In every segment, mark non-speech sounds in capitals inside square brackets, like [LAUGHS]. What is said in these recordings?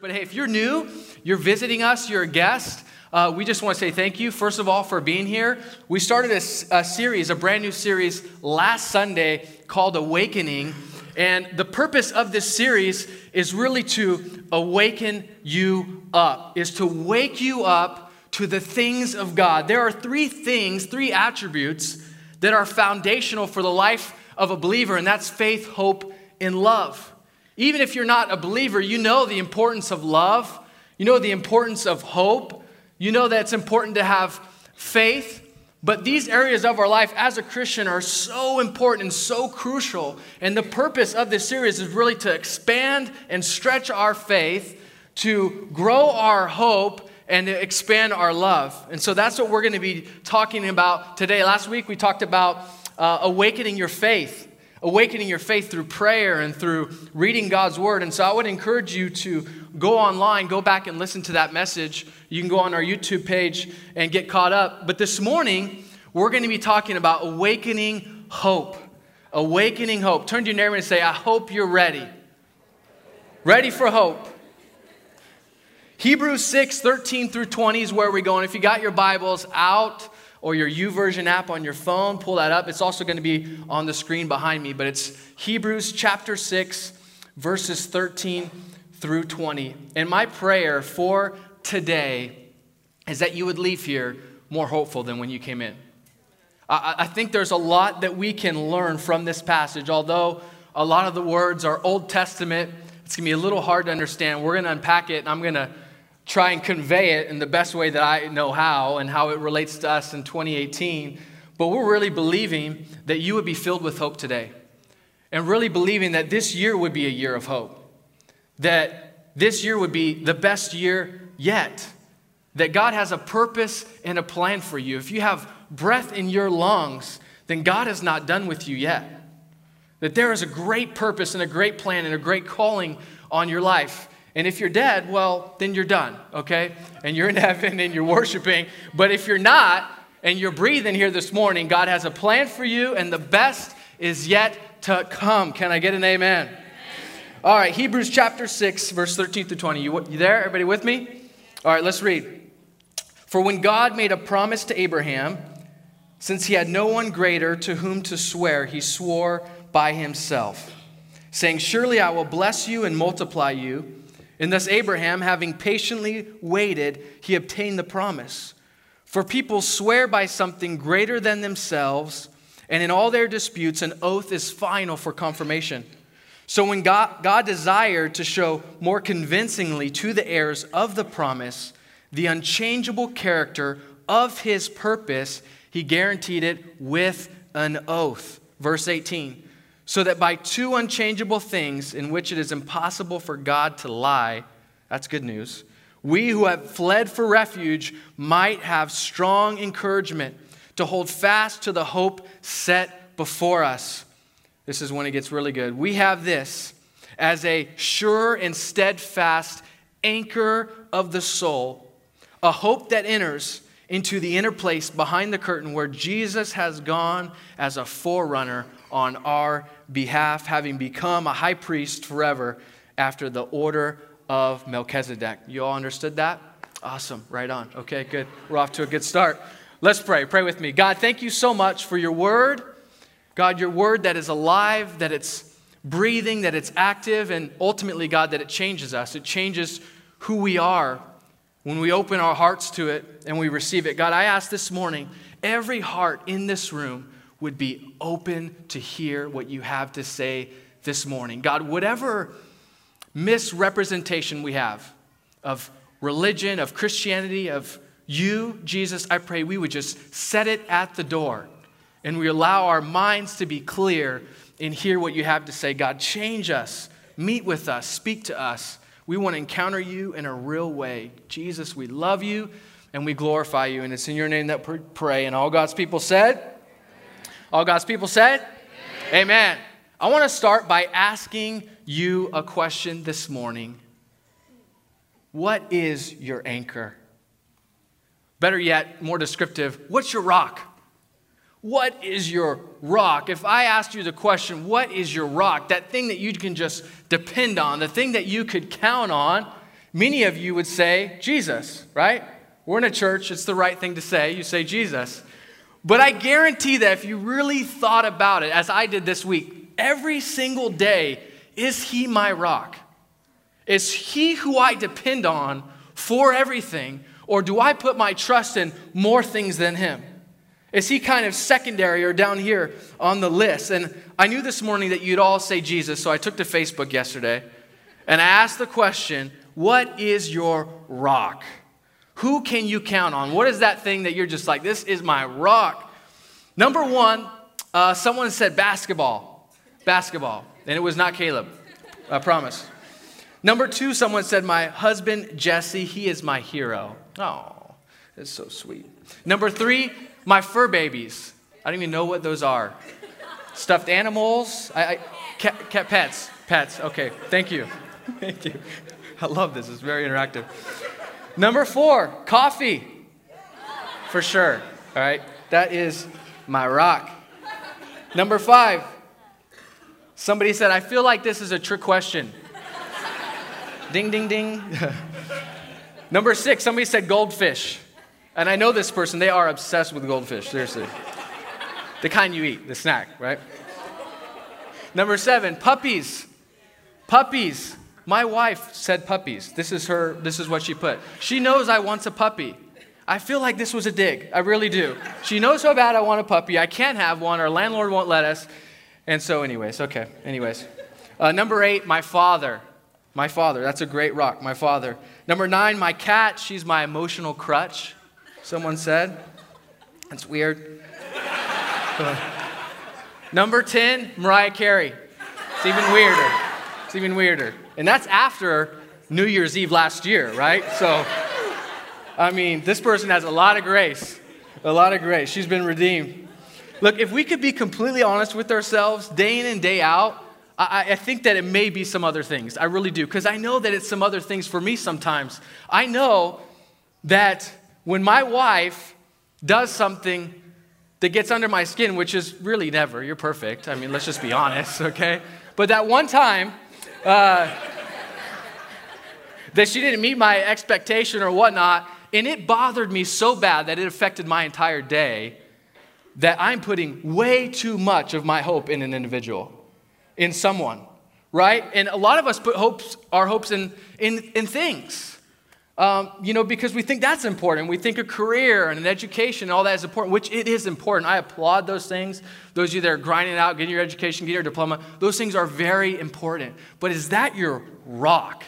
But hey, if you're new, you're visiting us, you're a guest, uh, we just want to say thank you, first of all, for being here. We started a, a series, a brand new series, last Sunday called Awakening. And the purpose of this series is really to awaken you up, is to wake you up to the things of God. There are three things, three attributes that are foundational for the life of a believer, and that's faith, hope, and love. Even if you're not a believer, you know the importance of love, you know the importance of hope, you know that it's important to have faith. But these areas of our life as a Christian are so important and so crucial. And the purpose of this series is really to expand and stretch our faith, to grow our hope, and to expand our love. And so that's what we're going to be talking about today. Last week we talked about uh, awakening your faith awakening your faith through prayer and through reading God's word. And so I would encourage you to go online, go back and listen to that message. You can go on our YouTube page and get caught up. But this morning, we're going to be talking about awakening hope. Awakening hope. Turn to your neighbor and say, I hope you're ready. Ready for hope. Hebrews 6, 13 through 20 is where we're going. If you got your Bibles out, or your YouVersion app on your phone, pull that up. It's also going to be on the screen behind me, but it's Hebrews chapter 6, verses 13 through 20. And my prayer for today is that you would leave here more hopeful than when you came in. I, I think there's a lot that we can learn from this passage, although a lot of the words are Old Testament. It's going to be a little hard to understand. We're going to unpack it, and I'm going to try and convey it in the best way that I know how and how it relates to us in 2018. But we're really believing that you would be filled with hope today and really believing that this year would be a year of hope, that this year would be the best year yet, that God has a purpose and a plan for you. If you have breath in your lungs, then God is not done with you yet. That there is a great purpose and a great plan and a great calling on your life. And if you're dead, well, then you're done, okay? And you're in [LAUGHS] heaven and you're worshiping. But if you're not and you're breathing here this morning, God has a plan for you, and the best is yet to come. Can I get an amen? amen. All right, Hebrews chapter 6, verse 13 through 20. You, you there? Everybody with me? All right, let's read. For when God made a promise to Abraham, since he had no one greater to whom to swear, he swore by himself, saying, Surely I will bless you and multiply you. And thus, Abraham, having patiently waited, he obtained the promise. For people swear by something greater than themselves, and in all their disputes, an oath is final for confirmation. So, when God, God desired to show more convincingly to the heirs of the promise the unchangeable character of his purpose, he guaranteed it with an oath. Verse 18 so that by two unchangeable things in which it is impossible for God to lie, that's good news, we who have fled for refuge might have strong encouragement to hold fast to the hope set before us. This is when it gets really good. We have this as a sure and steadfast anchor of the soul, a hope that enters into the inner place behind the curtain where Jesus has gone as a forerunner on our behalf, having become a high priest forever after the order of Melchizedek. You all understood that? Awesome. Right on. Okay, good. We're off to a good start. Let's pray. Pray with me. God, thank you so much for your word. God, your word that is alive, that it's breathing, that it's active, and ultimately, God, that it changes us. It changes who we are when we open our hearts to it and we receive it. God, I ask this morning, every heart in this room would be open to hear what you have to say this morning. God, whatever misrepresentation we have of religion, of Christianity, of you, Jesus, I pray we would just set it at the door and we allow our minds to be clear and hear what you have to say. God, change us, meet with us, speak to us. We want to encounter you in a real way. Jesus, we love you and we glorify you. And it's in your name that we pray. And all God's people said, all God's people said? Amen. Amen. I want to start by asking you a question this morning. What is your anchor? Better yet, more descriptive, what's your rock? What is your rock? If I asked you the question, what is your rock? That thing that you can just depend on, the thing that you could count on, Many of you would say Jesus, right? We're in a church, it's the right thing to say. You say Jesus. But I guarantee that if you really thought about it, as I did this week, every single day, is He my rock? Is He who I depend on for everything? Or do I put my trust in more things than Him? Is He kind of secondary or down here on the list? And I knew this morning that you'd all say Jesus, so I took to Facebook yesterday and I asked the question What is your rock? Who can you count on? What is that thing that you're just like, this is my rock? Number one, uh, someone said basketball. Basketball. And it was not Caleb. I promise. Number two, someone said, My husband, Jesse, he is my hero. Oh, that's so sweet. Number three, my fur babies. I don't even know what those are. Stuffed animals? I, I cat, cat pets. Pets. Okay, thank you. [LAUGHS] Thank you. I love this. It's very interactive. Number four, coffee. For sure. All right. That is my rock. Number five, somebody said, I feel like this is a trick question. ding, ding, ding. [LAUGHS] Number six, somebody said goldfish. And I know this person, they are obsessed with goldfish, seriously. the kind you eat, the snack, right? Number seven, puppies. Puppies. My wife said puppies. This is her, this is what she put. She knows I want a puppy. I feel like this was a dig. I really do. She knows how bad I want a puppy. I can't have one. Our landlord won't let us. And so, anyways, okay. Anyways. Uh, number eight, my father. My father. That's a great rock. My father. Number nine, my cat. She's my emotional crutch, someone said. That's weird. Number 10, Mariah Carey. It's even weirder. It's even weirder. And that's after New Year's Eve last year, right? So, I mean, this person has a lot of grace. A lot of grace. She's been redeemed. Look, if we could be completely honest with ourselves day in and day out, I, I think that it may be some other things. I really do. Because I know that it's some other things for me sometimes. I know that when my wife does something that gets under my skin, which is really never, you're perfect. I mean, let's just be honest, okay? But that one time, uh, that she didn't meet my expectation or whatnot. And it bothered me so bad that it affected my entire day that I'm putting way too much of my hope in an individual, in someone, right? And a lot of us put hopes, our hopes in, in, in things. Um, you know, because we think that's important. We think a career and an education and all that is important, which it is important. I applaud those things. Those of you that are grinding out, getting your education, getting your diploma, those things are very important. But is that your rock?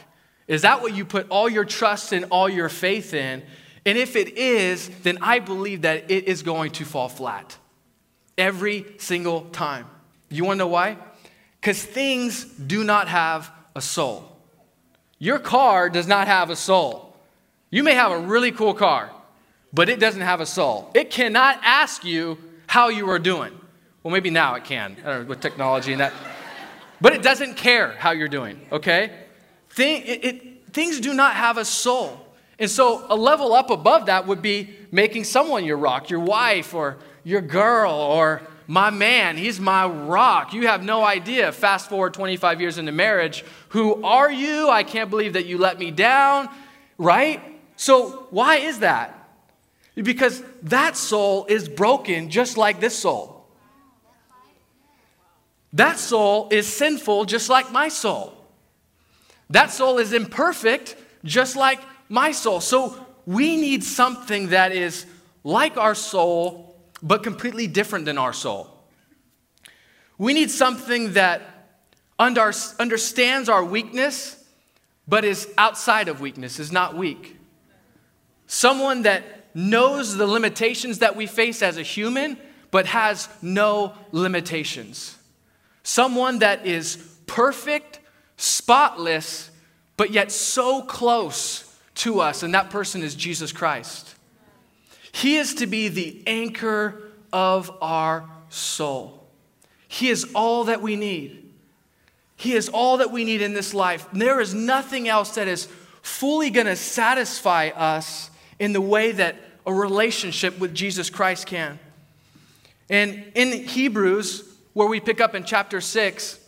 Is that what you put all your trust and all your faith in? And if it is, then I believe that it is going to fall flat every single time. You want to know why? Because things do not have a soul. Your car does not have a soul. You may have a really cool car, but it doesn't have a soul. It cannot ask you how you are doing. Well, maybe now it can know, with technology and that. But it doesn't care how you're doing, okay? Thing, it, it, things do not have a soul. And so a level up above that would be making someone your rock, your wife or your girl or my man. He's my rock. You have no idea. Fast forward 25 years into marriage. Who are you? I can't believe that you let me down, right? So why is that? Because that soul is broken just like this soul. That soul is sinful just like my soul. That soul is imperfect, just like my soul. So we need something that is like our soul, but completely different than our soul. We need something that under, understands our weakness, but is outside of weakness, is not weak. Someone that knows the limitations that we face as a human, but has no limitations. Someone that is perfect spotless, but yet so close to us, and that person is Jesus Christ. He is to be the anchor of our soul. He is all that we need. He is all that we need in this life. There is nothing else that is fully going to satisfy us in the way that a relationship with Jesus Christ can. And in Hebrews, where we pick up in chapter 6,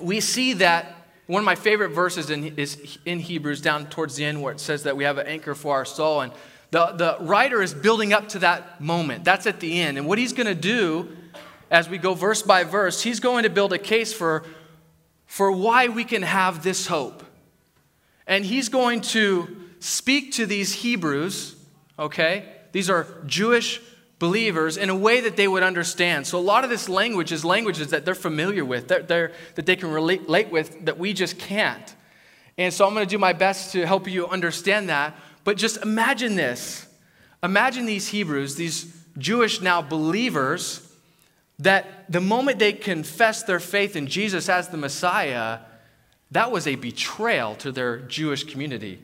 we see that one of my favorite verses in, is in Hebrews down towards the end where it says that we have an anchor for our soul. And the, the writer is building up to that moment. That's at the end. And what he's going to do as we go verse by verse, he's going to build a case for, for why we can have this hope. And he's going to speak to these Hebrews, okay? These are Jewish believers in a way that they would understand. So a lot of this language is languages that they're familiar with, they're, they're, that they can relate with, that we just can't. And so I'm going to do my best to help you understand that. But just imagine this. Imagine these Hebrews, these Jewish now believers, that the moment they confess their faith in Jesus as the Messiah, that was a betrayal to their Jewish community,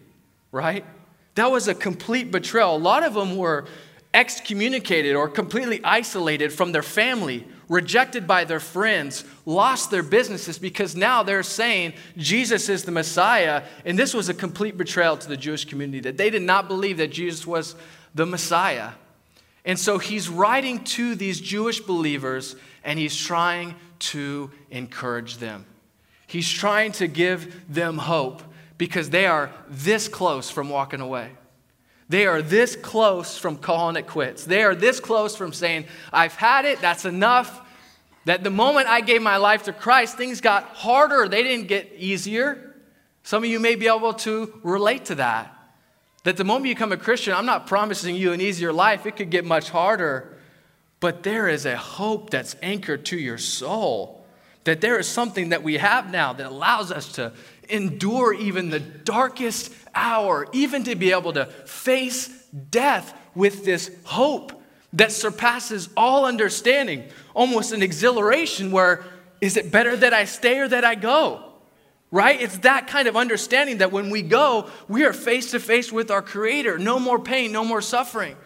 right? That was a complete betrayal. A lot of them were excommunicated or completely isolated from their family, rejected by their friends, lost their businesses because now they're saying Jesus is the Messiah. And this was a complete betrayal to the Jewish community that they did not believe that Jesus was the Messiah. And so he's writing to these Jewish believers and he's trying to encourage them. He's trying to give them hope because they are this close from walking away. They are this close from calling it quits. They are this close from saying, I've had it, that's enough. That the moment I gave my life to Christ, things got harder, they didn't get easier. Some of you may be able to relate to that. That the moment you become a Christian, I'm not promising you an easier life, it could get much harder. But there is a hope that's anchored to your soul. That there is something that we have now that allows us to endure even the darkest hour, even to be able to face death with this hope that surpasses all understanding, almost an exhilaration where is it better that I stay or that I go? Right? It's that kind of understanding that when we go, we are face to face with our Creator. No more pain, no more suffering.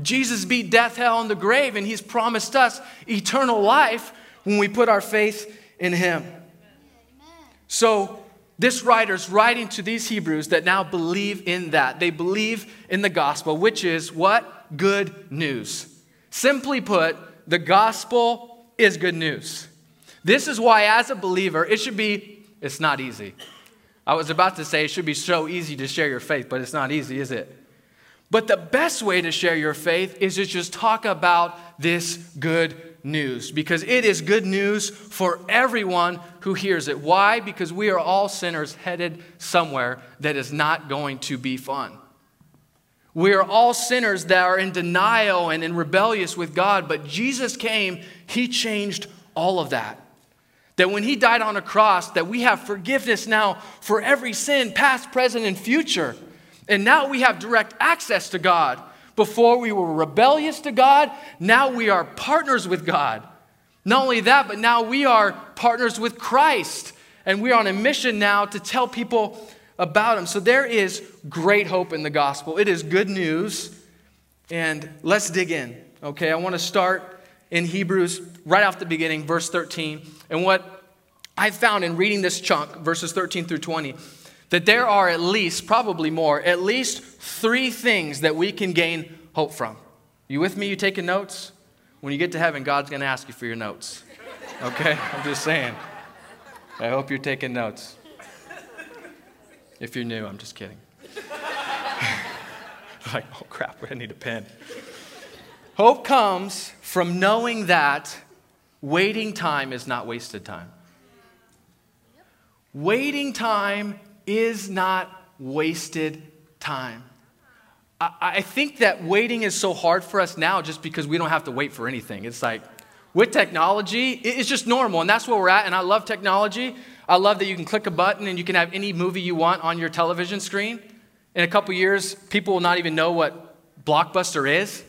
Jesus beat death, hell, and the grave, and He's promised us eternal life when we put our faith in Him. So, this writer's writing to these Hebrews that now believe in that. They believe in the gospel, which is what? Good news. Simply put, the gospel is good news. This is why, as a believer, it should be, it's not easy. I was about to say it should be so easy to share your faith, but it's not easy, is it? But the best way to share your faith is to just talk about this good news because it is good news for everyone who hears it. Why? Because we are all sinners headed somewhere that is not going to be fun. We are all sinners that are in denial and in rebellious with God, but Jesus came, He changed all of that. That when He died on a cross, that we have forgiveness now for every sin, past, present, and future. And now we have direct access to God. Before we were rebellious to God, now we are partners with God. Not only that, but now we are partners with Christ. And we're on a mission now to tell people about Him. So there is great hope in the gospel. It is good news. And let's dig in. Okay, I want to start in Hebrews right off the beginning, verse 13. And what I found in reading this chunk, verses 13 through 20, that there are at least, probably more, at least three things that we can gain hope from. You with me? You taking notes? When you get to heaven, God's going to ask you for your notes. Okay? [LAUGHS] I'm just saying. I hope you're taking notes. If you're new, I'm just kidding. [LAUGHS] like, oh crap, I need a pen. Hope comes from knowing that waiting time is not wasted time. Waiting time is not wasted time. I, I think that waiting is so hard for us now just because we don't have to wait for anything. It's like, with technology, it's just normal, and that's where we're at. And I love technology. I love that you can click a button and you can have any movie you want on your television screen. In a couple years, people will not even know what Blockbuster is.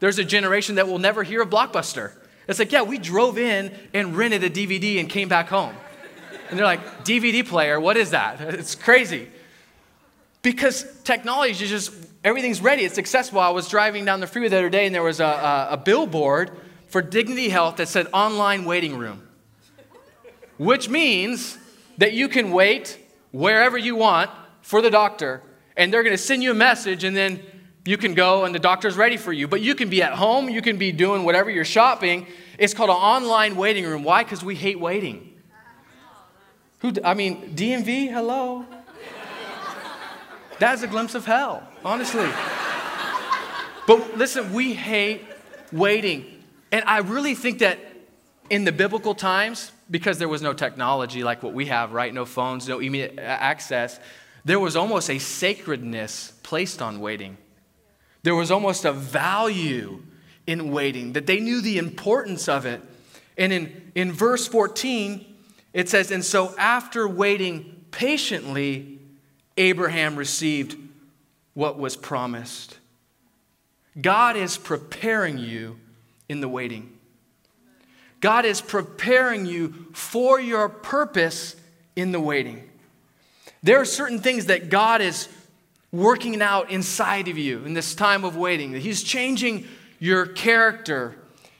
There's a generation that will never hear of Blockbuster. It's like, yeah, we drove in and rented a DVD and came back home. And they're like, DVD player, what is that? [LAUGHS] It's crazy. Because technology is just, everything's ready, it's accessible. I was driving down the freeway the other day and there was a, a, a billboard for Dignity Health that said online waiting room, which means that you can wait wherever you want for the doctor and they're going to send you a message and then you can go and the doctor's ready for you. But you can be at home, you can be doing whatever you're shopping. It's called an online waiting room. Why? Because we hate waiting. Who, I mean, DMV, hello? That's a glimpse of hell, honestly. But listen, we hate waiting. And I really think that in the biblical times, because there was no technology like what we have, right? No phones, no immediate access, there was almost a sacredness placed on waiting. There was almost a value in waiting, that they knew the importance of it. And in, in verse 14, it says, And so after waiting patiently, Abraham received what was promised. God is preparing you in the waiting. God is preparing you for your purpose in the waiting. There are certain things that God is working out inside of you in this time of waiting. He's changing your character.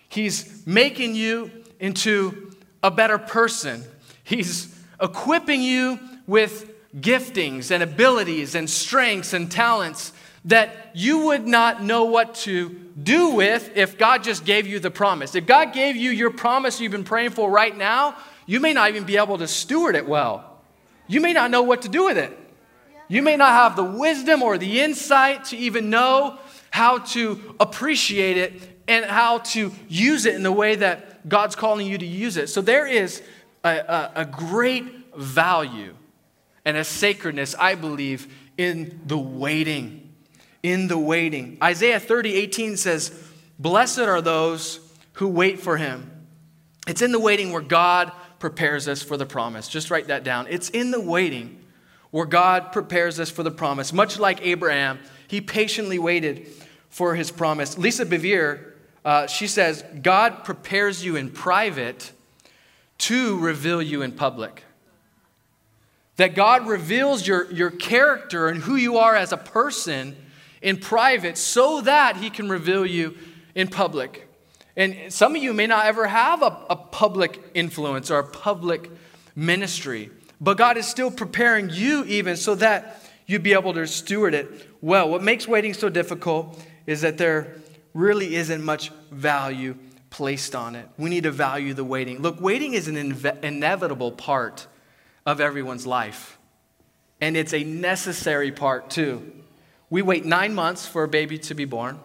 He's making you into a better person. He's equipping you with giftings and abilities and strengths and talents that you would not know what to do with if God just gave you the promise. If God gave you your promise you've been praying for right now, you may not even be able to steward it well. You may not know what to do with it. You may not have the wisdom or the insight to even know how to appreciate it and how to use it in the way that God's calling you to use it. So there is a, a, a great value and a sacredness, I believe, in the waiting in the waiting. Isaiah 30, 18 says, Blessed are those who wait for him. It's in the waiting where God prepares us for the promise. Just write that down. It's in the waiting where God prepares us for the promise. Much like Abraham, he patiently waited for his promise. Lisa Bevere, uh, she says, God prepares you in private to reveal you in public. That God reveals your, your character and who you are as a person in private so that he can reveal you in public. And some of you may not ever have a, a public influence or a public ministry, but God is still preparing you even so that you'd be able to steward it well. What makes waiting so difficult is that there really isn't much value placed on it. We need to value the waiting. Look, waiting is an inve- inevitable part of everyone's life, and it's a necessary part too. We wait nine months for a baby to be born.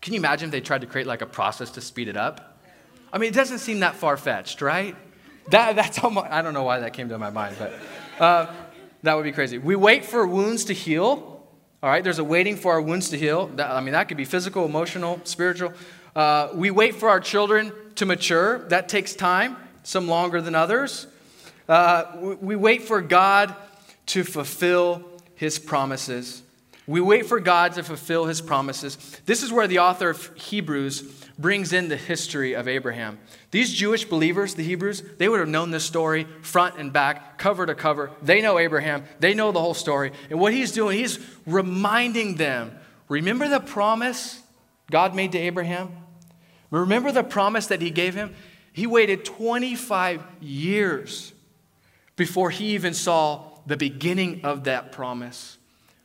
Can you imagine if they tried to create like a process to speed it up? I mean, it doesn't seem that far fetched, right? That, that's almost, I don't know why that came to my mind, but uh, that would be crazy. We wait for wounds to heal. All right, there's a waiting for our wounds to heal. That, I mean, that could be physical, emotional, spiritual. Uh, we wait for our children to mature. That takes time, some longer than others. Uh, we, we wait for God to fulfill his promises. We wait for God to fulfill his promises. This is where the author of Hebrews brings in the history of Abraham. These Jewish believers, the Hebrews, they would have known this story front and back, cover to cover. They know Abraham, they know the whole story. And what he's doing, he's reminding them remember the promise God made to Abraham? Remember the promise that he gave him? He waited 25 years before he even saw the beginning of that promise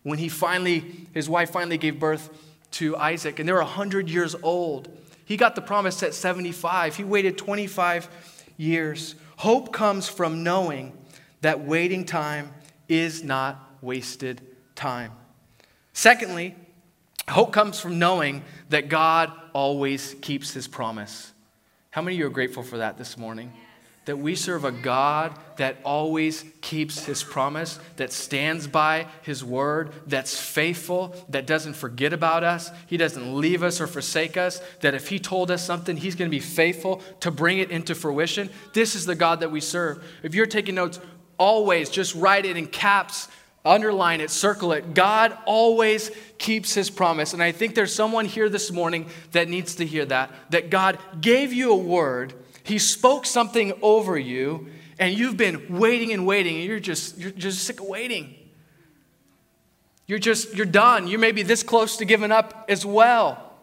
when he finally, his wife finally gave birth to Isaac, and they were 100 years old. He got the promise at 75. He waited 25 years. Hope comes from knowing that waiting time is not wasted time. Secondly, hope comes from knowing that God always keeps his promise. How many of you are grateful for that this morning? That we serve a God that always keeps his promise, that stands by his word, that's faithful, that doesn't forget about us, he doesn't leave us or forsake us, that if he told us something, he's going to be faithful to bring it into fruition. This is the God that we serve. If you're taking notes, always just write it in caps, underline it, circle it. God always keeps his promise. And I think there's someone here this morning that needs to hear that, that God gave you a word he spoke something over you, and you've been waiting and waiting, and you're just, you're just sick of waiting. You're just, you're done. You may be this close to giving up as well.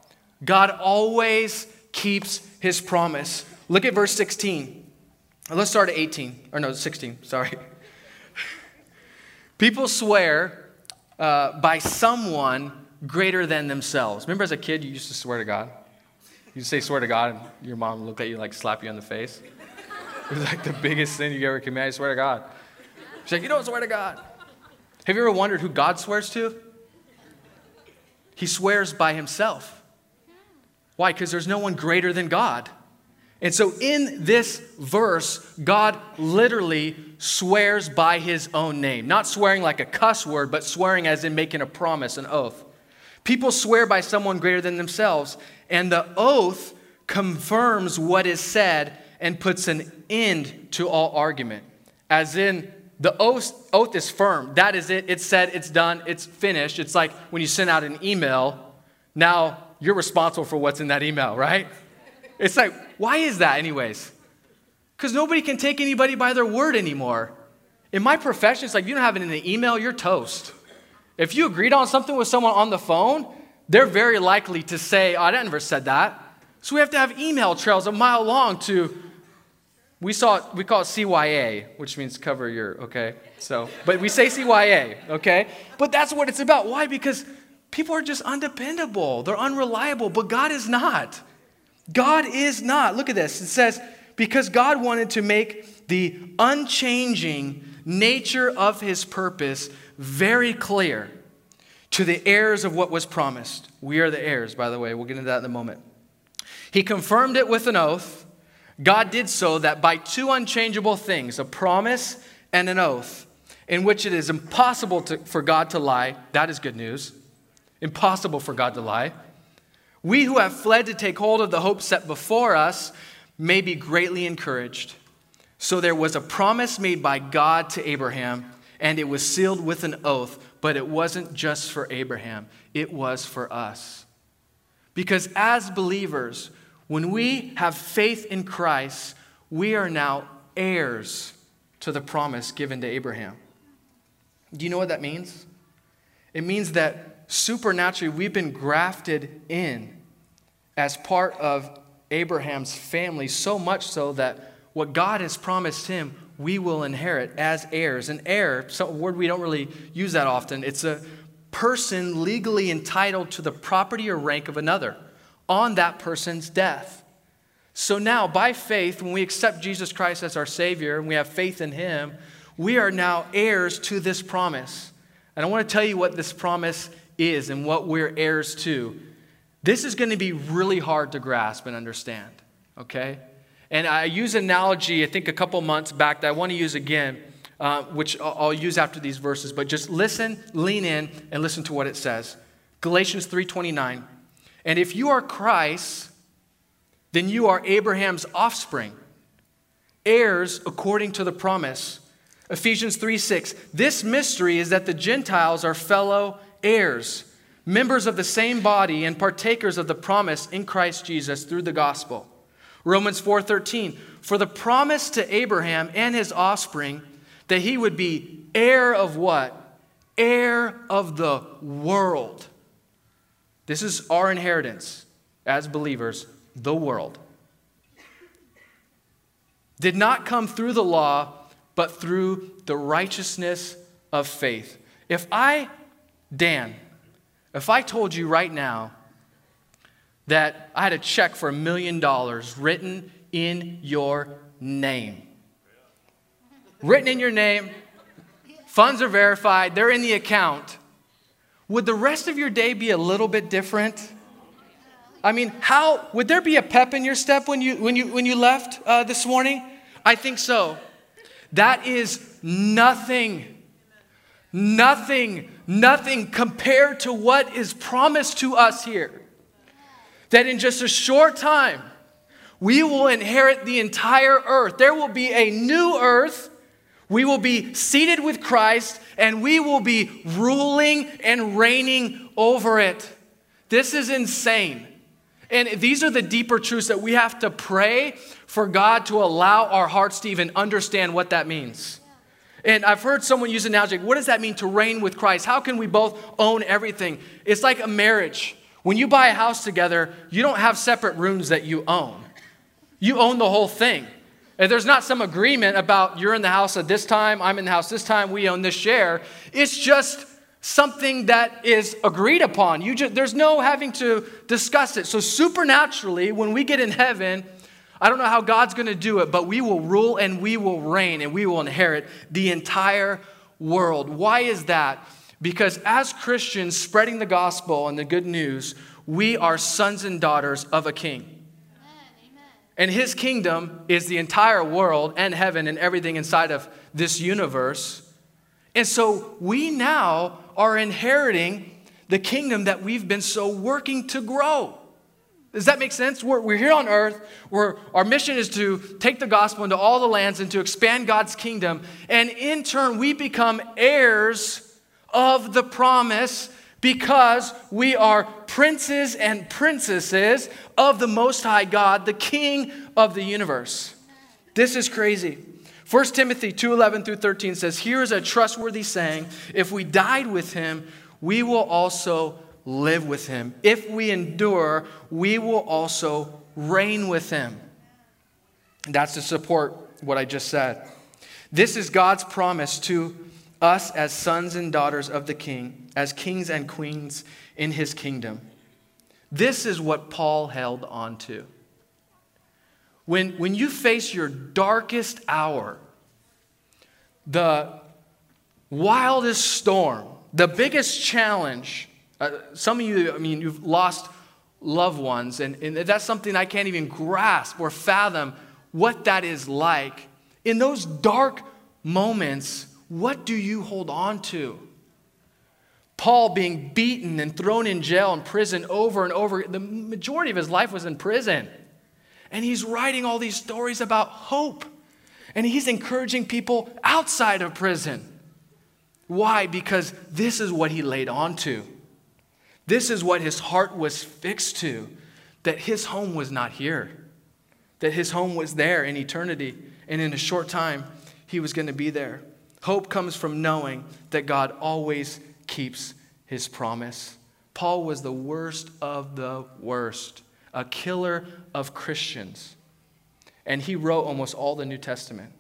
God always keeps his promise. Look at verse 16. Let's start at 18, or no, 16, sorry. [LAUGHS] People swear uh, by someone greater than themselves. Remember as a kid, you used to swear to God? You say swear to God, and your mom look at you like slap you in the face. [LAUGHS] It was like the biggest sin you ever committed. I swear to God. She's like, You don't swear to God. Have you ever wondered who God swears to? He swears by himself. Why? Because there's no one greater than God. And so in this verse, God literally swears by his own name. Not swearing like a cuss word, but swearing as in making a promise, an oath. People swear by someone greater than themselves, and the oath confirms what is said and puts an end to all argument. As in, the oath, oath is firm. That is it. It's said, it's done, it's finished. It's like when you send out an email, now you're responsible for what's in that email, right? It's like, why is that, anyways? Because nobody can take anybody by their word anymore. In my profession, it's like you don't have it in an email, you're toast. If you agreed on something with someone on the phone, they're very likely to say, oh, I never said that. So we have to have email trails a mile long to, we saw we call it CYA, which means cover your, okay? So, but we say CYA, okay? But that's what it's about. Why? Because people are just undependable. They're unreliable, but God is not. God is not. Look at this. It says, because God wanted to make the unchanging nature of his purpose very clear to the heirs of what was promised. We are the heirs, by the way. We'll get into that in a moment. He confirmed it with an oath. God did so that by two unchangeable things, a promise and an oath, in which it is impossible to, for God to lie, that is good news. Impossible for God to lie we who have fled to take hold of the hope set before us may be greatly encouraged. So there was a promise made by God to Abraham, and it was sealed with an oath, but it wasn't just for Abraham, it was for us. Because as believers, when we have faith in Christ, we are now heirs to the promise given to Abraham. Do you know what that means? It means that supernaturally we've been grafted in as part of Abraham's family, so much so that what God has promised him, we will inherit as heirs. An heir, so a word we don't really use that often, it's a person legally entitled to the property or rank of another on that person's death. So now, by faith, when we accept Jesus Christ as our Savior and we have faith in Him, we are now heirs to this promise. And I want to tell you what this promise is and what we're heirs to. This is going to be really hard to grasp and understand, okay? And I use an analogy, I think a couple months back, that I want to use again, uh, which I'll use after these verses, but just listen, lean in, and listen to what it says. Galatians 3.29, and if you are Christ, then you are Abraham's offspring, heirs according to the promise. Ephesians 3 6. This mystery is that the Gentiles are fellow heirs, members of the same body and partakers of the promise in Christ Jesus through the gospel. Romans 4:13 For the promise to Abraham and his offspring that he would be heir of what? Heir of the world. This is our inheritance as believers, the world. Did not come through the law, but through the righteousness of faith. If I Dan, if I told you right now that I had a check for a million dollars written in your name, written in your name, funds are verified, they're in the account, would the rest of your day be a little bit different? I mean, how would there be a pep in your step when you when you when you left uh, this morning? I think so. That is nothing, nothing nothing compared to what is promised to us here. That in just a short time, we will inherit the entire earth. There will be a new earth. We will be seated with Christ and we will be ruling and reigning over it. This is insane. And these are the deeper truths that we have to pray for God to allow our hearts to even understand what that means. And I've heard someone use an analogy what does that mean to reign with Christ? How can we both own everything? It's like a marriage. When you buy a house together, you don't have separate rooms that you own, you own the whole thing. And there's not some agreement about you're in the house at this time, I'm in the house this time, we own this share. It's just something that is agreed upon. You just, there's no having to discuss it. So supernaturally, when we get in heaven, I don't know how God's going to do it, but we will rule and we will reign and we will inherit the entire world. Why is that? Because as Christians spreading the gospel and the good news, we are sons and daughters of a king. And his kingdom is the entire world and heaven and everything inside of this universe. And so we now are inheriting the kingdom that we've been so working to grow. Does that make sense? We're, we're here on earth. We're, our mission is to take the gospel into all the lands and to expand God's kingdom. And in turn, we become heirs of the promise because we are princes and princesses of the Most High God, the King of the universe. This is crazy. 1 Timothy 2:11 through 13 says, "Here is a trustworthy saying, if we died with him, we will also live with him. If we endure, we will also reign with him. That's to support what I just said. This is God's promise to us as sons and daughters of the King, as kings and queens in his kingdom. This is what Paul held on to. When, when you face your darkest hour, the wildest storm, the biggest challenge, uh, some of you, I mean, you've lost loved ones, and, and that's something I can't even grasp or fathom what that is like. In those dark moments, what do you hold on to? Paul being beaten and thrown in jail and prison over and over. The majority of his life was in prison. And he's writing all these stories about hope. And he's encouraging people outside of prison. Why? Because this is what he laid on to. This is what his heart was fixed to that his home was not here, that his home was there in eternity, and in a short time, he was going to be there. Hope comes from knowing that God always keeps his promise. Paul was the worst of the worst, a killer of Christians. And he wrote almost all the New Testament.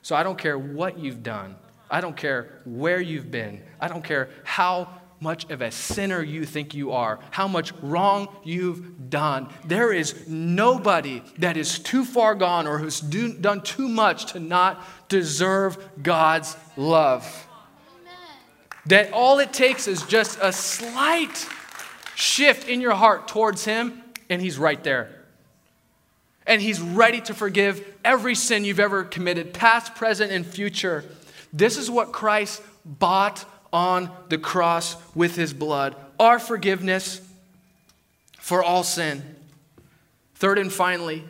So I don't care what you've done. I don't care where you've been. I don't care how much of a sinner you think you are, how much wrong you've done. There is nobody that is too far gone or who's do, done too much to not deserve God's love. Amen. That all it takes is just a slight shift in your heart towards Him, and He's right there. And He's ready to forgive every sin you've ever committed, past, present, and future. This is what Christ bought on the cross with his blood, our forgiveness for all sin. Third and finally,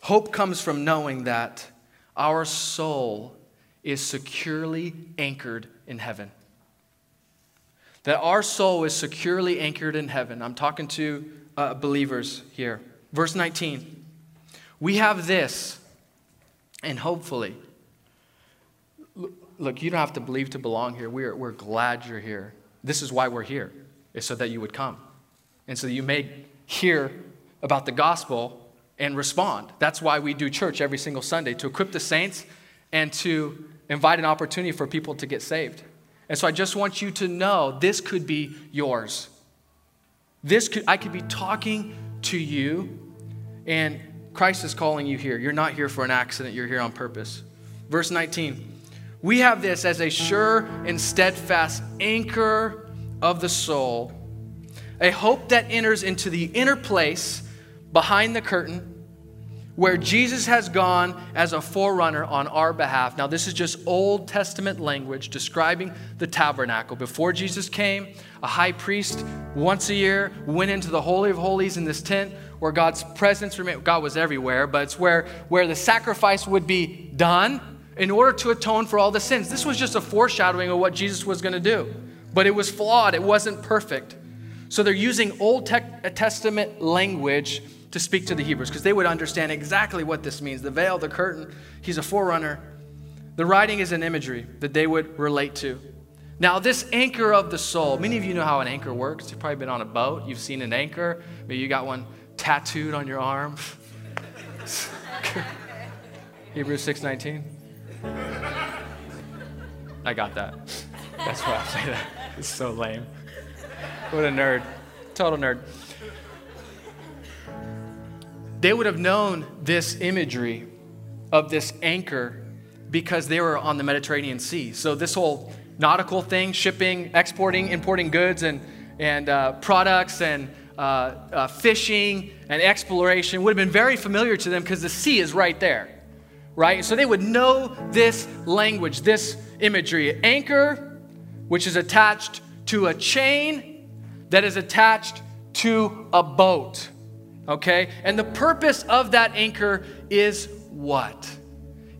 hope comes from knowing that our soul is securely anchored in heaven. That our soul is securely anchored in heaven. I'm talking to uh, believers here. Verse 19. We have this, and hopefully, look, you don't have to believe to belong here. We're, we're glad you're here. This is why we're here, is so that you would come. And so that you may hear about the gospel and respond. That's why we do church every single Sunday, to equip the saints and to invite an opportunity for people to get saved. And so I just want you to know this could be yours. This could I could be talking to you and Christ is calling you here. You're not here for an accident, you're here on purpose. Verse 19. We have this as a sure and steadfast anchor of the soul, a hope that enters into the inner place behind the curtain where Jesus has gone as a forerunner on our behalf. Now, this is just Old Testament language describing the tabernacle. Before Jesus came, a high priest once a year went into the Holy of Holies in this tent where God's presence remained. God was everywhere, but it's where, where the sacrifice would be done in order to atone for all the sins. This was just a foreshadowing of what Jesus was going to do, but it was flawed, it wasn't perfect. So they're using Old uh, Testament language to speak to the Hebrews because they would understand exactly what this means the veil, the curtain, he's a forerunner. The writing is an imagery that they would relate to. Now, this anchor of the soul, many of you know how an anchor works. You've probably been on a boat, you've seen an anchor, maybe you got one tattooed on your arm. [LAUGHS] Hebrews 6:19. [LAUGHS] I got that. That's why I say that. It's so lame. What a nerd. Total nerd. they would have known this imagery of this anchor because they were on the Mediterranean Sea. So, this whole nautical thing, shipping, exporting, importing goods and, and uh, products and uh, uh, fishing and exploration would have been very familiar to them because the sea is right there, right? So, they would know this language, this imagery. Anchor, which is attached to a chain that is attached to a boat. Okay? And the purpose of that anchor is what?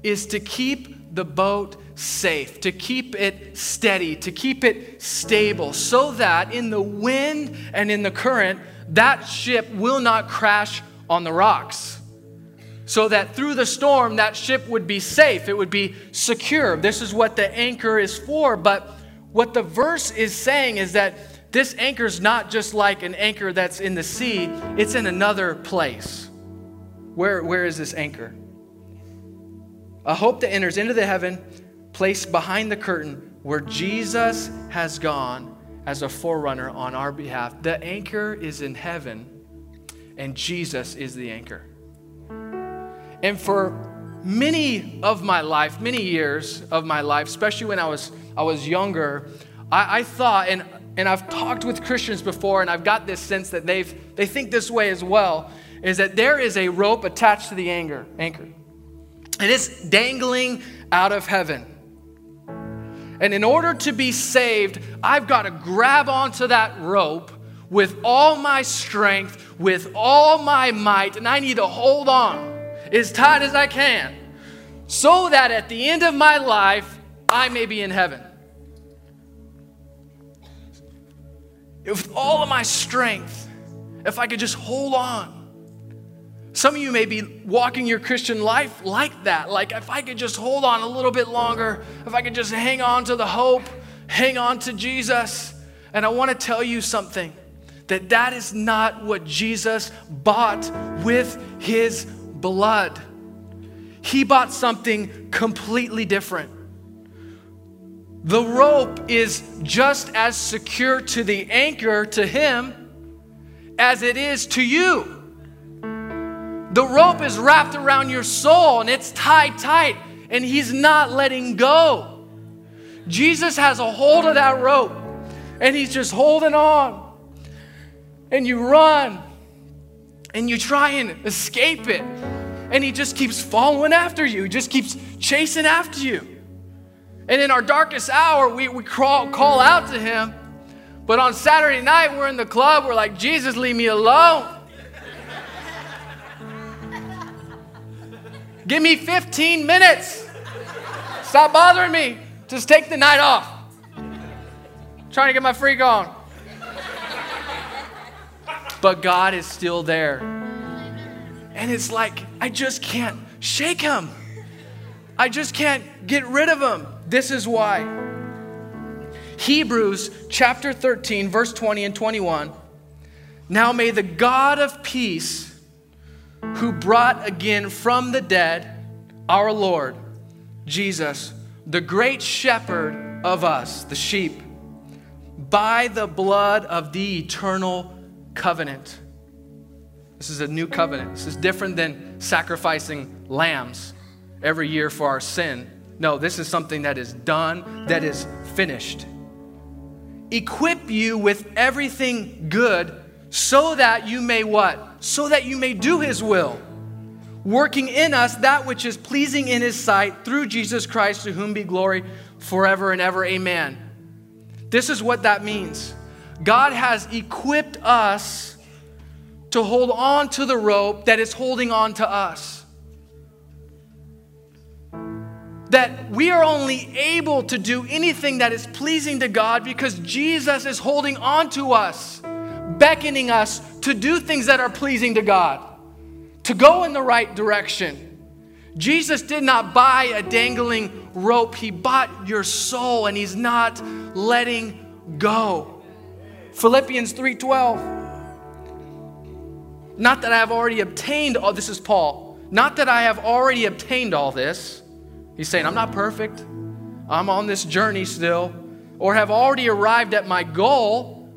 Is to keep the boat safe, to keep it steady, to keep it stable, so that in the wind and in the current, that ship will not crash on the rocks. So that through the storm, that ship would be safe, it would be secure. This is what the anchor is for. But what the verse is saying is that this anchor is not just like an anchor that's in the sea, it's in another place. Where, where is this anchor? A hope that enters into the heaven, placed behind the curtain, where Jesus has gone as a forerunner on our behalf. The anchor is in heaven, and Jesus is the anchor. And for many of my life, many years of my life, especially when I was, I was younger, I, I thought, and and I've talked with Christians before, and I've got this sense that they've, they think this way as well, is that there is a rope attached to the anchor, anchor. And it's dangling out of heaven. And in order to be saved, I've got to grab onto that rope with all my strength, with all my might, and I need to hold on as tight as I can so that at the end of my life, I may be in heaven. with all of my strength, if I could just hold on. Some of you may be walking your Christian life like that. Like, if I could just hold on a little bit longer, if I could just hang on to the hope, hang on to Jesus. And I want to tell you something that that is not what Jesus bought with his blood. He bought something completely different. The rope is just as secure to the anchor to him as it is to you. The rope is wrapped around your soul and it's tied tight, and he's not letting go. Jesus has a hold of that rope and he's just holding on. And you run and you try and escape it, and he just keeps following after you, he just keeps chasing after you. And in our darkest hour, we, we crawl, call out to Him. But on Saturday night, we're in the club, we're like, Jesus, leave me alone. [LAUGHS] Give me 15 minutes. Stop bothering me. Just take the night off. I'm trying to get my freak on. But God is still there. And it's like, I just can't shake Him. I just can't get rid of Him. This is why. Hebrews chapter 13, verse 20 and 21. Now may the God of peace, who brought again from the dead our Lord, Jesus, the great shepherd of us, the sheep, by the blood of the eternal covenant. This is a new covenant. This is different than sacrificing lambs every year for our sin. No, this is something that is done, that is finished. Equip you with everything good so that you may what? So that you may do his will. Working in us that which is pleasing in his sight through Jesus Christ, to whom be glory forever and ever. Amen. This is what that means. God has equipped us to hold on to the rope that is holding on to us that we are only able to do anything that is pleasing to God because Jesus is holding on to us, beckoning us to do things that are pleasing to God, to go in the right direction. Jesus did not buy a dangling rope, He bought your soul, and He's not letting go. Philippians 3:12. Not that I have already obtained all this is Paul. Not that I have already obtained all this He's saying, I'm not perfect. I'm on this journey still, or have already arrived at my goal,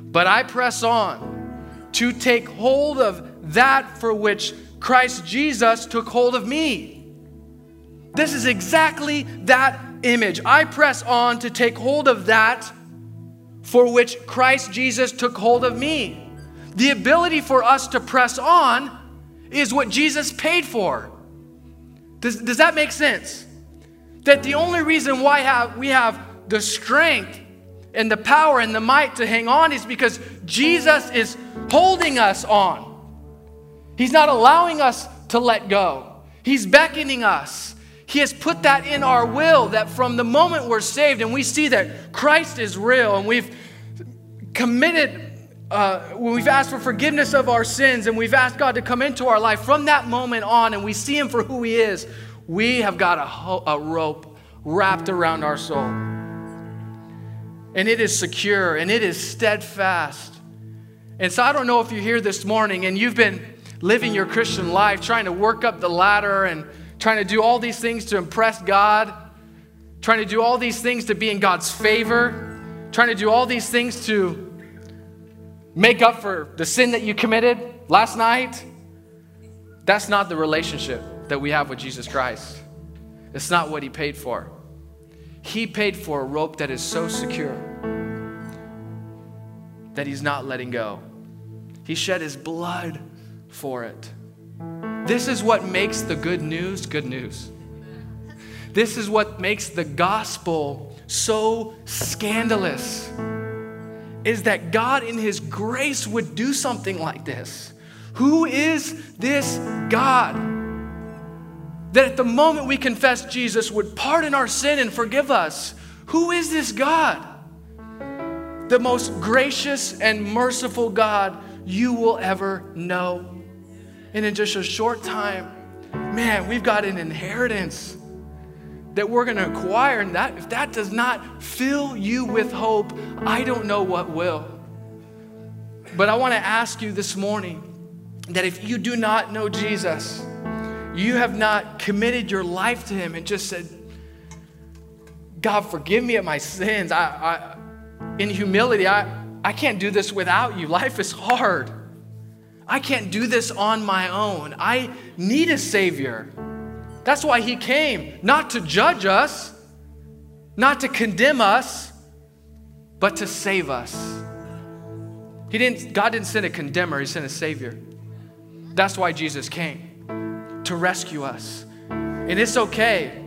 but I press on to take hold of that for which Christ Jesus took hold of me. This is exactly that image. I press on to take hold of that for which Christ Jesus took hold of me. The ability for us to press on is what Jesus paid for. Does, does that make sense? That the only reason why have, we have the strength and the power and the might to hang on is because Jesus is holding us on. He's not allowing us to let go, He's beckoning us. He has put that in our will that from the moment we're saved and we see that Christ is real and we've committed, uh, when we've asked for forgiveness of our sins and we've asked God to come into our life, from that moment on and we see Him for who He is, we have got a, ho- a rope wrapped around our soul. And it is secure and it is steadfast. And so I don't know if you're here this morning and you've been living your Christian life trying to work up the ladder and trying to do all these things to impress God, trying to do all these things to be in God's favor, trying to do all these things to make up for the sin that you committed last night. That's not the relationship that we have with Jesus Christ. It's not what He paid for. He paid for a rope that is so secure that He's not letting go. He shed His blood for it. This is what makes the good news good news. This is what makes the gospel so scandalous is that God in his grace would do something like this. Who is this God? That at the moment we confess Jesus would pardon our sin and forgive us. Who is this God? The most gracious and merciful God you will ever know. And in just a short time, man, we've got an inheritance that we're going to acquire. And that, if that does not fill you with hope, I don't know what will. But I want to ask you this morning that if you do not know Jesus, you have not committed your life to Him and just said, God, forgive me of my sins. I, I, in humility, I, I can't do this without you. Life is hard. I can't do this on my own. I need a Savior. That's why He came, not to judge us, not to condemn us, but to save us. He didn't, God didn't send a condemner, He sent a Savior. That's why Jesus came, to rescue us. And it's okay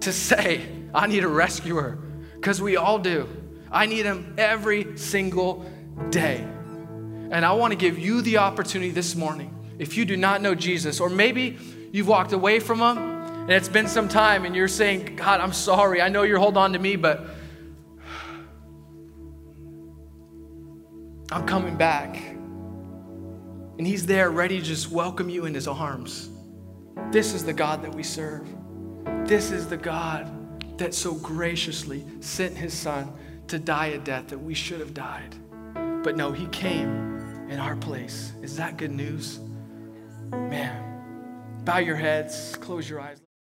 to say, [LAUGHS] I need a rescuer, because we all do. I need Him every single day. And I want to give you the opportunity this morning, if you do not know Jesus, or maybe you've walked away from Him and it's been some time and you're saying, God, I'm sorry. I know you're holding on to me, but I'm coming back. And He's there ready to just welcome you in His arms. This is the God that we serve. This is the God that so graciously sent His Son to die a death that we should have died. But no, He came in our place. Is that good news? Man, bow your heads, close your eyes.